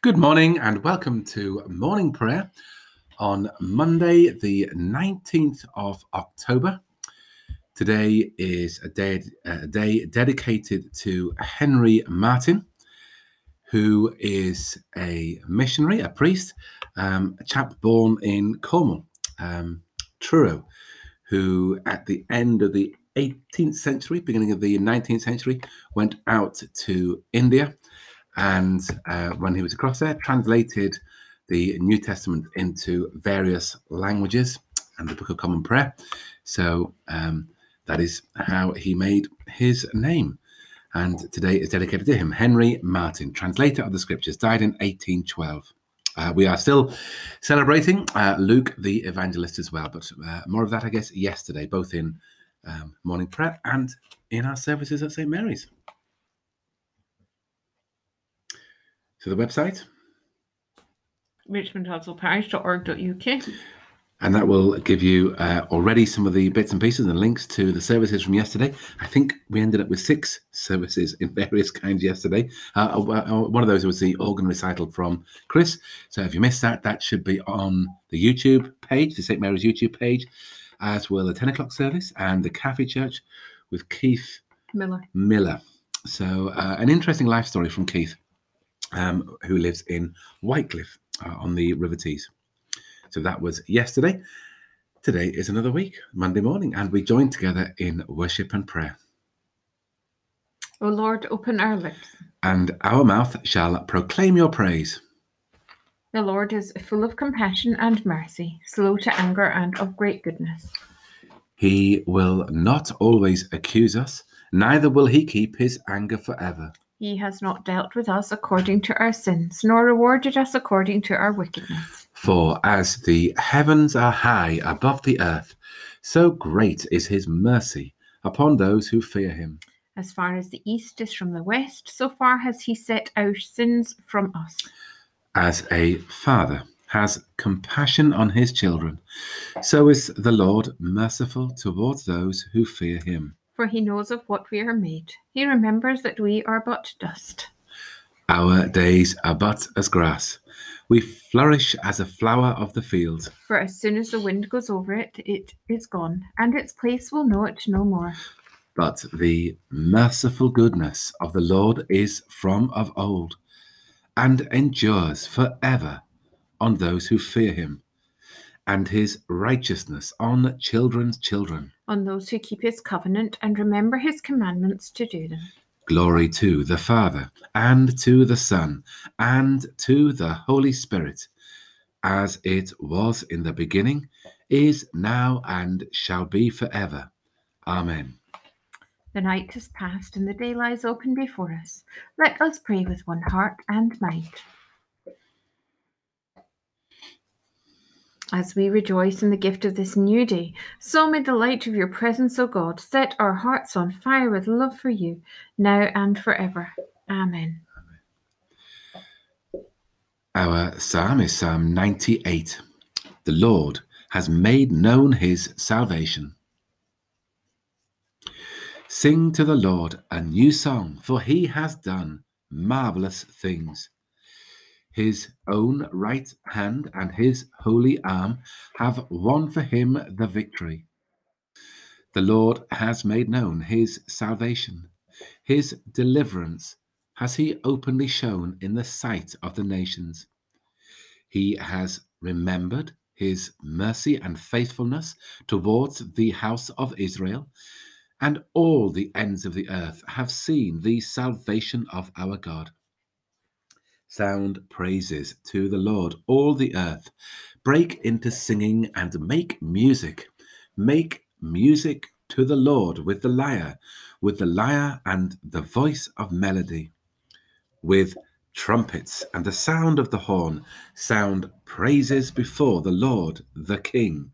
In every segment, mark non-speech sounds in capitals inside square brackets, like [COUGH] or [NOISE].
Good morning and welcome to morning prayer on Monday, the 19th of October. Today is a day, a day dedicated to Henry Martyn, who is a missionary, a priest, um, a chap born in Cornwall, um, Truro, who at the end of the 18th century, beginning of the 19th century, went out to India and uh, when he was across there, translated the New Testament into various languages and the Book of Common Prayer. So um, that is how he made his name. And today is dedicated to him. Henry Martyn, translator of the scriptures, died in 1812. Uh, we are still celebrating uh, Luke the evangelist as well, but uh, more of that, I guess, yesterday, both in um, morning prayer and in our services at St. Mary's. To the website. richmondhudswellparish.org.uk. And that will give you uh, already some of the bits and pieces and links to the services from yesterday. I think we ended up with six services in various kinds yesterday. Uh, uh, uh, one of those was the organ recital from Chris. So if you missed that, that should be on the YouTube page, the St. Mary's YouTube page, as well the 10 o'clock service and the Cafe Church with Keith Miller. Miller. So uh, an interesting life story from Keith um, who lives in Whitecliffe uh, on the River Tees. So that was yesterday. Today is another week, Monday morning, and we join together in worship and prayer. O Lord, open our lips. And our mouth shall proclaim your praise. The Lord is full of compassion and mercy, slow to anger and of great goodness. He will not always accuse us, neither will he keep his anger forever. He has not dealt with us according to our sins, nor rewarded us according to our wickedness. For as the heavens are high above the earth, so great is his mercy upon those who fear him. As far as the east is from the west, so far has he set our sins from us. As a father has compassion on his children, so is the Lord merciful towards those who fear him for he knows of what we are made. He remembers that we are but dust. Our days are but as grass. We flourish as a flower of the field. For as soon as the wind goes over it, it is gone, and its place will know it no more. But the merciful goodness of the Lord is from of old, and endures for ever on those who fear him and his righteousness on children's children. On those who keep his covenant and remember his commandments to do them. Glory to the Father, and to the Son, and to the Holy Spirit, as it was in the beginning, is now, and shall be forever. Amen. The night has passed, and the day lies open before us. Let us pray with one heart and mind. As we rejoice in the gift of this new day, so may the light of your presence, O God, set our hearts on fire with love for you, now and forever. Amen. Our psalm is Psalm 98. The Lord has made known his salvation. Sing to the Lord a new song, for he has done marvelous things. His own right hand and his holy arm have won for him the victory. The Lord has made known his salvation. His deliverance has he openly shown in the sight of the nations. He has remembered his mercy and faithfulness towards the house of Israel, and all the ends of the earth have seen the salvation of our God. Sound praises to the Lord, all the earth. Break into singing and make music. Make music to the Lord with the lyre, with the lyre and the voice of melody, with trumpets and the sound of the horn. Sound praises before the Lord, the King.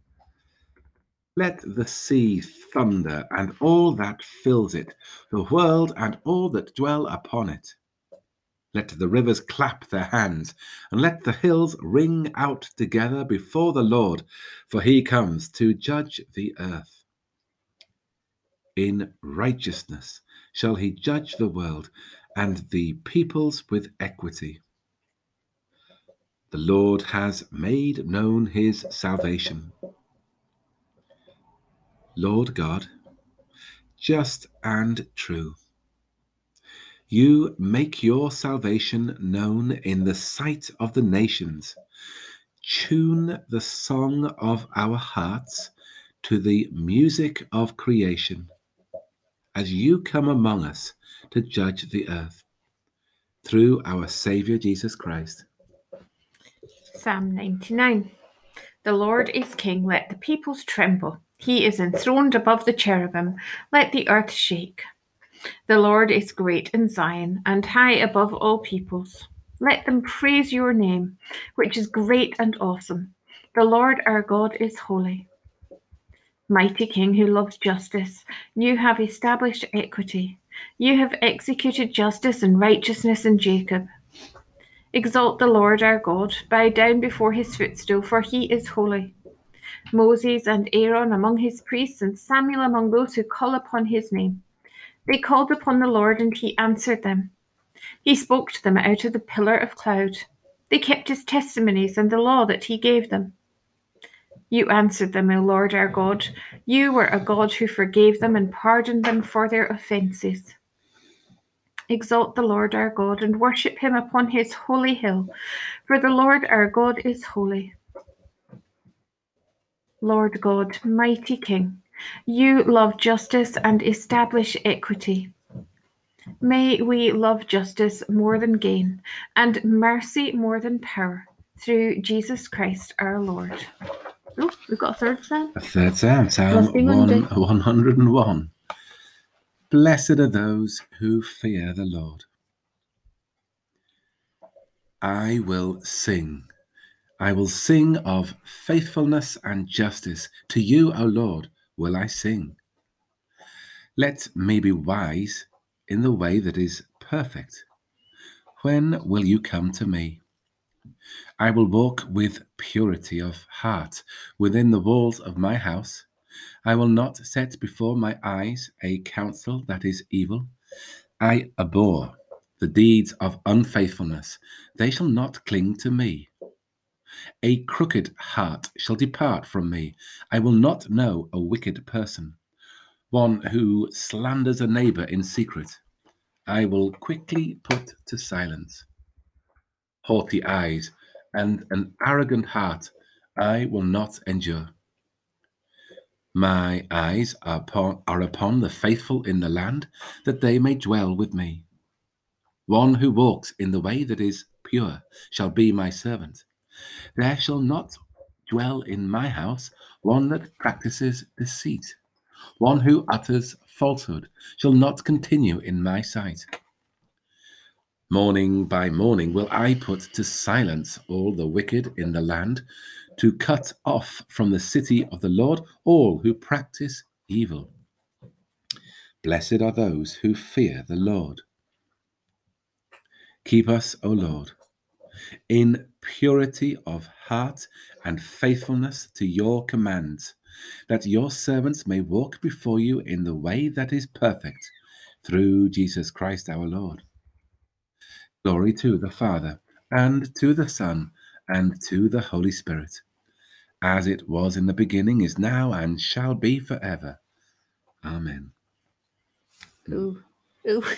Let the sea thunder and all that fills it, the world and all that dwell upon it. Let the rivers clap their hands, and let the hills ring out together before the Lord, for he comes to judge the earth. In righteousness shall he judge the world, and the peoples with equity. The Lord has made known his salvation. Lord God, just and true, you make your salvation known in the sight of the nations. Tune the song of our hearts to the music of creation as you come among us to judge the earth through our Saviour Jesus Christ. Psalm 99 The Lord is King, let the peoples tremble. He is enthroned above the cherubim, let the earth shake. The Lord is great in Zion and high above all peoples. Let them praise your name, which is great and awesome. The Lord our God is holy. Mighty King who loves justice, you have established equity. You have executed justice and righteousness in Jacob. Exalt the Lord our God, bow down before his footstool, for he is holy. Moses and Aaron among his priests, and Samuel among those who call upon his name. They called upon the Lord, and he answered them. He spoke to them out of the pillar of cloud. They kept his testimonies and the law that he gave them. You answered them, O Lord our God. You were a God who forgave them and pardoned them for their offences. Exalt the Lord our God and worship him upon his holy hill, for the Lord our God is holy. Lord God, mighty King, you love justice and establish equity. May we love justice more than gain and mercy more than power through Jesus Christ our Lord. Oh, we've got a third psalm. A third psalm, Psalm 1, 101. Blessed are those who fear the Lord. I will sing. I will sing of faithfulness and justice. To you, O Lord, will I sing. Let me be wise in the way that is perfect. When will you come to me? I will walk with purity of heart within the walls of my house. I will not set before my eyes a counsel that is evil. I abhor the deeds of unfaithfulness. They shall not cling to me. A crooked heart shall depart from me. I will not know a wicked person, one who slanders a neighbor in secret. I will quickly put to silence. Haughty eyes and an arrogant heart I will not endure. My eyes are upon, are upon the faithful in the land, that they may dwell with me. One who walks in the way that is pure shall be my servant. There shall not dwell in my house one that practices deceit. One who utters falsehood shall not continue in my sight. Morning by morning will I put to silence all the wicked in the land, to cut off from the city of the Lord all who practice evil. Blessed are those who fear the Lord. Keep us, O Lord, in purity of heart and faithfulness to your commands, that your servants may walk before you in the way that is perfect, through Jesus Christ our Lord. Glory to the Father, and to the Son, and to the Holy Spirit, as it was in the beginning, is now, and shall be forever. Amen. Ooh, ooh. [LAUGHS]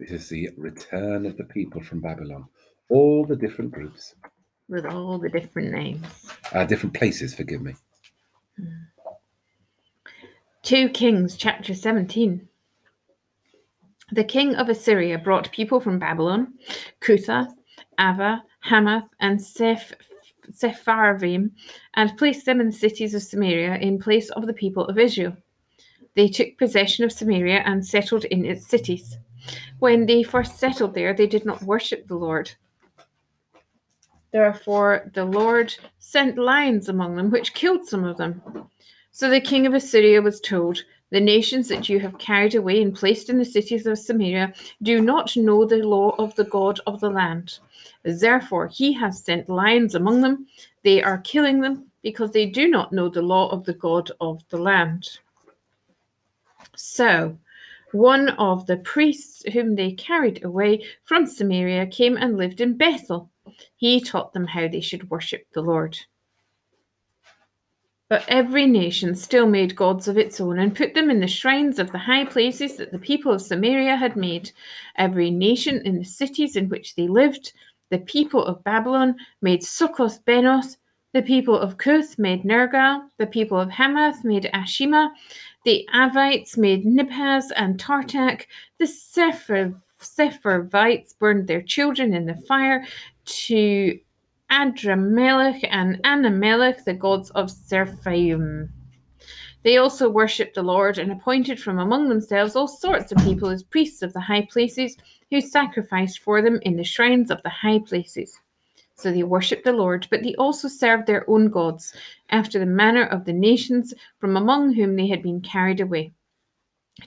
This is the return of the people from Babylon. All the different groups, With all the different names. uh, different places, forgive me. 2 Kings chapter 17. The king of Assyria brought people from Babylon, Cuthah, Avva, Hamath, and Seph- Sepharvaim, and placed them in the cities of Samaria in place of the people of Israel. They took possession of Samaria and settled in its cities. When they first settled there, they did not worship the Lord. Therefore, the Lord sent lions among them, which killed some of them. So the king of Assyria was told, The nations that you have carried away and placed in the cities of Samaria do not know the law of the God of the land. Therefore, he has sent lions among them. They are killing them because they do not know the law of the God of the land. So, one of the priests whom they carried away from Samaria came and lived in Bethel. He taught them how they should worship the Lord. But every nation still made gods of its own and put them in the shrines of the high places that the people of Samaria had made. Every nation in the cities in which they lived, the people of Babylon made Succoth Benoth, the people of Cuth made Nergal, the people of Hamath made Ashima, the Avites made Nibhaz and Tartak, the Sepharv Sepharvites burned their children in the fire to Adramelech and Anamelech, the gods of Sepharvaim. They also worshipped the Lord and appointed from among themselves all sorts of people as priests of the high places, who sacrificed for them in the shrines of the high places. So they worshipped the Lord, but they also served their own gods, after the manner of the nations from among whom they had been carried away.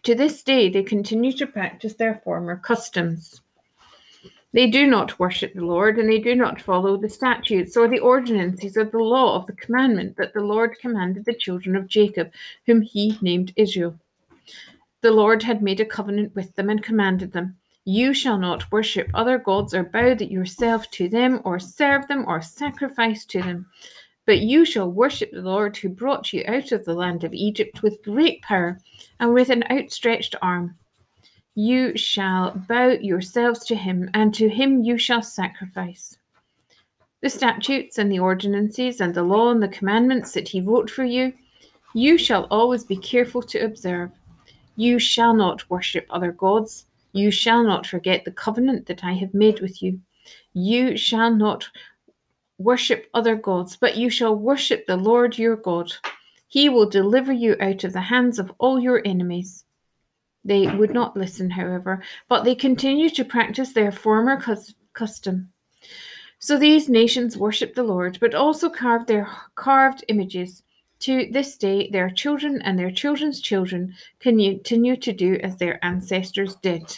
To this day, they continue to practice their former customs. They do not worship the Lord, and they do not follow the statutes or the ordinances of the law of the commandment that the Lord commanded the children of Jacob, whom he named Israel. The Lord had made a covenant with them and commanded them You shall not worship other gods or bow yourself to them, or serve them, or sacrifice to them. But you shall worship the Lord who brought you out of the land of Egypt with great power and with an outstretched arm. You shall bow yourselves to him, and to him you shall sacrifice. The statutes and the ordinances and the law and the commandments that he wrote for you, you shall always be careful to observe. You shall not worship other gods. You shall not forget the covenant that I have made with you. You shall not worship other gods, but you shall worship the Lord your God. He will deliver you out of the hands of all your enemies. They would not listen, however, but they continued to practice their former custom. So these nations worshipped the Lord, but also carved their carved images. To this day, their children and their children's children continue to do as their ancestors did.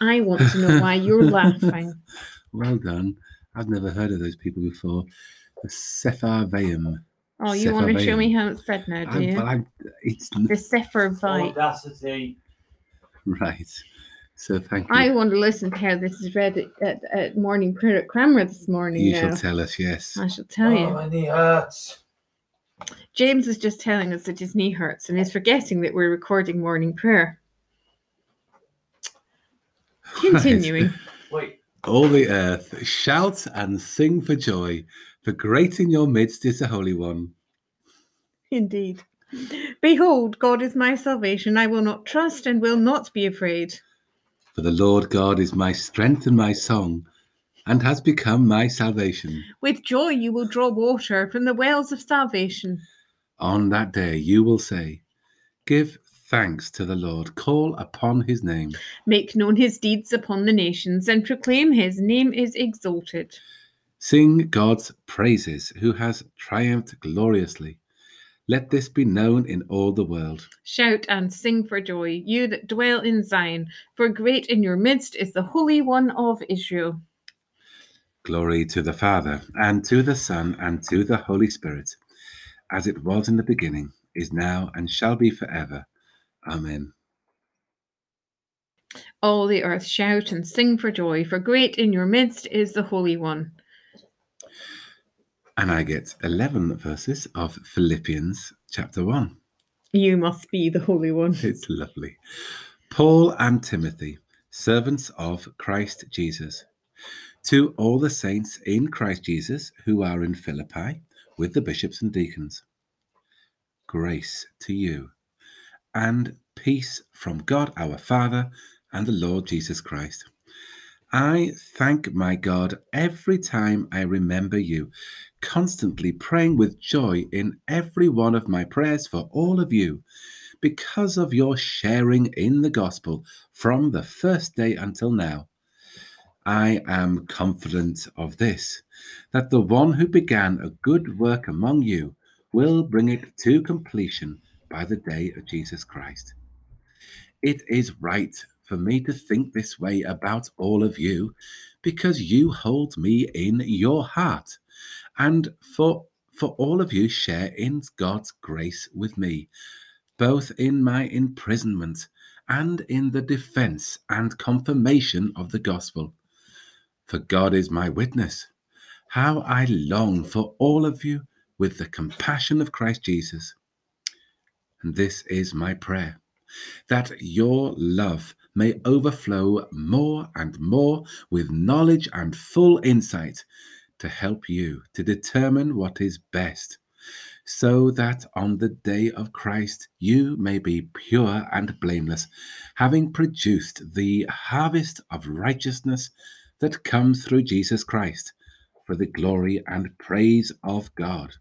I want to know why you're [LAUGHS] laughing. Well done. I've never heard of those people before. The Sepharvaim. Oh, you want to show me how it's said now, do you? I, it's the Sepharvite. Audacity. [LAUGHS] Right. So thank you. I want to listen to how this is read at, at, at morning prayer at Cranmer this morning. You now. shall tell us, yes. I shall tell oh, you. my knee hurts. James is just telling us that his knee hurts and is forgetting that we're recording morning prayer. [LAUGHS] Continuing. Wait. All the earth, shout and sing for joy, for great in your midst is the Holy One. Indeed. Behold, God is my salvation. I will not trust and will not be afraid. For the Lord God is my strength and my song, and has become my salvation. With joy you will draw water from the wells of salvation. On that day you will say, Give thanks to the Lord, call upon his name. Make known his deeds upon the nations, and proclaim his name is exalted. Sing God's praises, who has triumphed gloriously. Let this be known in all the world. Shout and sing for joy, you that dwell in Zion, for great in your midst is the Holy One of Israel. Glory to the Father, and to the Son, and to the Holy Spirit, as it was in the beginning, is now, and shall be forever. Amen. All the earth shout and sing for joy, for great in your midst is the Holy One. And I get 11 verses of Philippians chapter 1. You must be the Holy One. It's lovely. Paul and Timothy, servants of Christ Jesus, to all the saints in Christ Jesus who are in Philippi with the bishops and deacons. Grace to you and peace from God our Father and the Lord Jesus Christ. I thank my God every time I remember you, constantly praying with joy in every one of my prayers for all of you, because of your sharing in the gospel from the first day until now. I am confident of this, that the one who began a good work among you will bring it to completion by the day of Jesus Christ. It is right for me to think this way about all of you because you hold me in your heart and for for all of you share in God's grace with me both in my imprisonment and in the defense and confirmation of the gospel for God is my witness How I long for all of you with the compassion of Christ Jesus. And this is my prayer that your love may overflow more and more with knowledge and full insight to help you to determine what is best, so that on the day of Christ you may be pure and blameless, having produced the harvest of righteousness that comes through Jesus Christ for the glory and praise of God.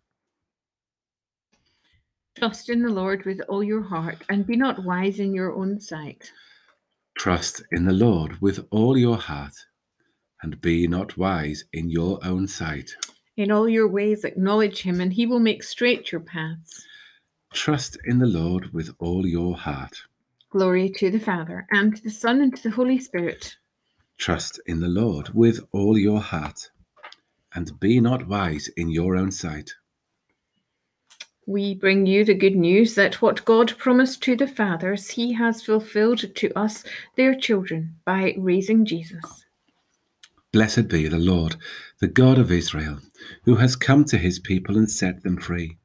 Trust in the Lord with all your heart and be not wise in your own sight. Trust in the Lord with all your heart and be not wise in your own sight. In all your ways acknowledge him, and he will make straight your paths. Trust in the Lord with all your heart. Glory to the Father, and to the Son, and to the Holy Spirit. Trust in the Lord with all your heart and be not wise in your own sight. We bring you the good news that what God promised to the fathers, he has fulfilled to us, their children, by raising Jesus. Blessed be the Lord, the God of Israel, who has come to his people and set them free.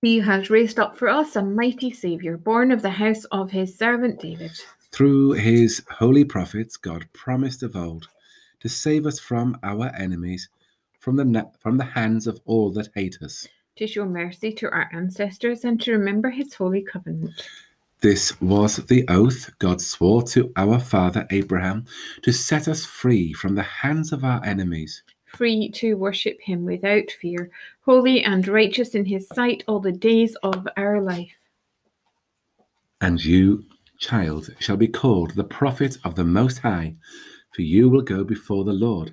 He has raised up for us a mighty Saviour, born of the house of his servant David. Through his holy prophets, God promised of old to save us from our enemies, from the, from the hands of all that hate us. To show mercy to our ancestors and to remember his holy covenant. This was the oath God swore to our father Abraham to set us free from the hands of our enemies. Free to worship him without fear, holy and righteous in his sight all the days of our life. And you, child, shall be called the prophet of the Most High for you will go before the Lord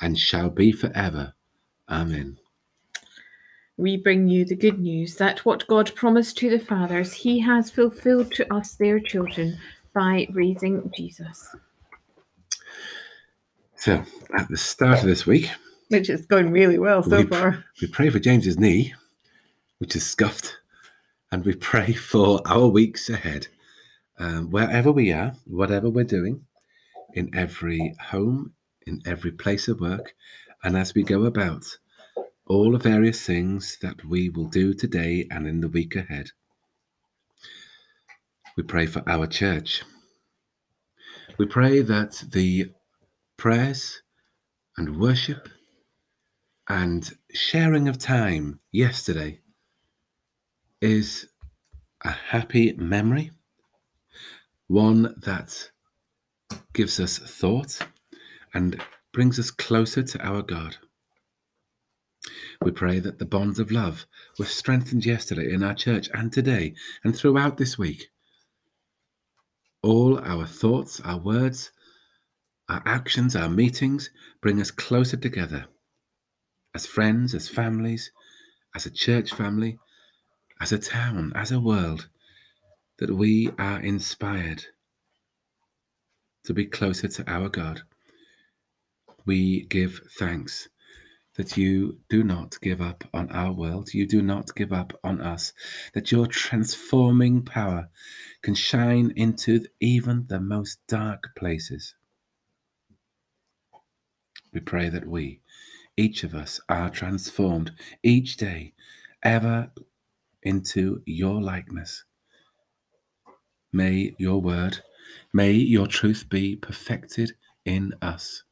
and shall be forever. Amen. We bring you the good news that what God promised to the fathers, he has fulfilled to us, their children, by raising Jesus. So, at the start of this week, which is going really well so we, far, we pray for James's knee, which is scuffed, and we pray [LAUGHS] for our weeks ahead. Um, wherever we are, whatever we're doing, in every home, in every place of work, and as we go about all the various things that we will do today and in the week ahead. We pray for our church. We pray that the prayers and worship and sharing of time yesterday is a happy memory, one that gives us thought and brings us closer to our God. We pray that the bonds of love were strengthened yesterday in our church and today and throughout this week. All our thoughts, our words, our actions, our meetings bring us closer together as friends, as families, as a church family, as a town, as a world, that we are inspired to be closer to our God. We give thanks that you do not give up on our world, you do not give up on us, that your transforming power can shine into even the most dark places. We pray that we, each of us, are transformed each day ever into your likeness. May your word May your truth be perfected in us.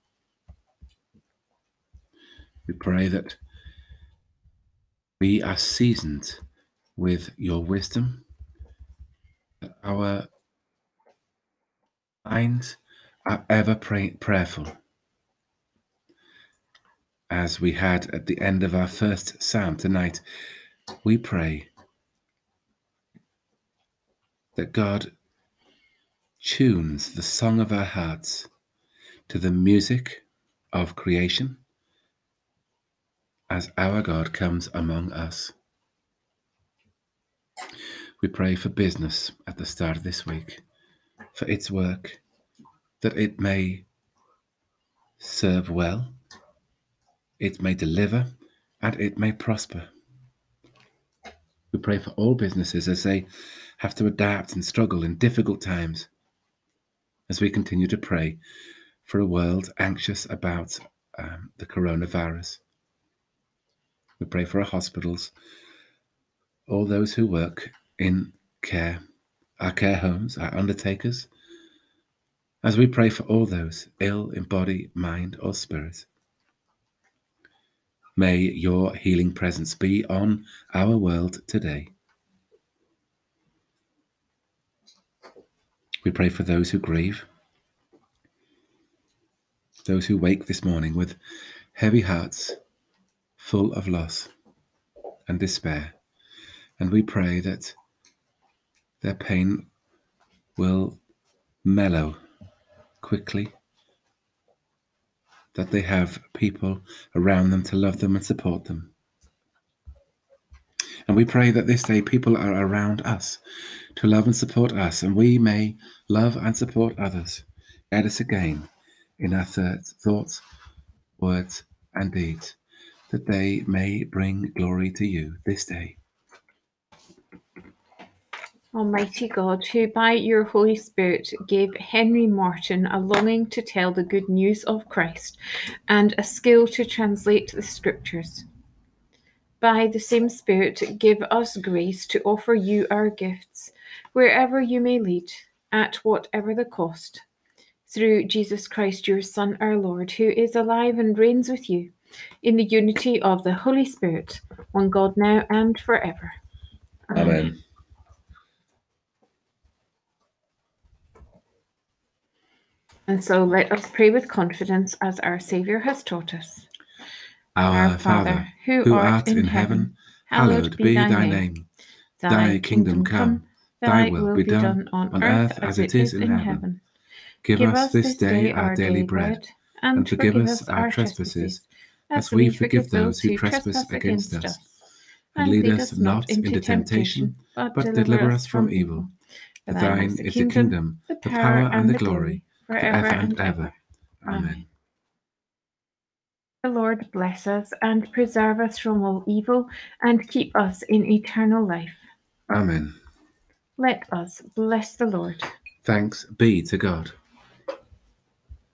We pray that we are seasoned with your wisdom, that our minds are ever pray- prayerful. As we had at the end of our first psalm tonight, we pray that God tunes the song of our hearts to the music of creation as our God comes among us. We pray for business at the start of this week, for its work, that it may serve well, it may deliver, and it may prosper. We pray for all businesses as they have to adapt and struggle in difficult times, as we continue to pray for a world anxious about um, the coronavirus. We pray for our hospitals, all those who work in care, our care homes, our undertakers, as we pray for all those ill in body, mind, or spirit. May your healing presence be on our world today. We pray for those who grieve, those who wake this morning with heavy hearts, full of loss and despair. And we pray that their pain will mellow quickly, that they have people around them to love them and support them. And we pray that this day people are around us to love and support us, and we may love and support others. Guide us again in our thoughts, words, and deeds, that they may bring glory to you this day. Almighty God, who by your Holy Spirit gave Henry Martyn a longing to tell the good news of Christ and a skill to translate the Scriptures, by the same Spirit give us grace to offer you our gifts, wherever you may lead, at whatever the cost. Through Jesus Christ, your Son, our Lord, who is alive and reigns with you, in the unity of the Holy Spirit, one God now and forever. Amen. Amen. And so let us pray with confidence as our Saviour has taught us. Our, our Father, who, who art, art in, in heaven, hallowed be thy name. Thy kingdom come, thy will be done on earth as it is in heaven. Give us this day our daily bread, and forgive us our trespasses, as we forgive those who trespass against us. And lead us not into temptation, but deliver us from evil. For thine is the kingdom, the power, and the glory forever and ever. Amen. The Lord bless us and preserve us from all evil and keep us in eternal life. Amen. Let us bless the Lord. Thanks be to God.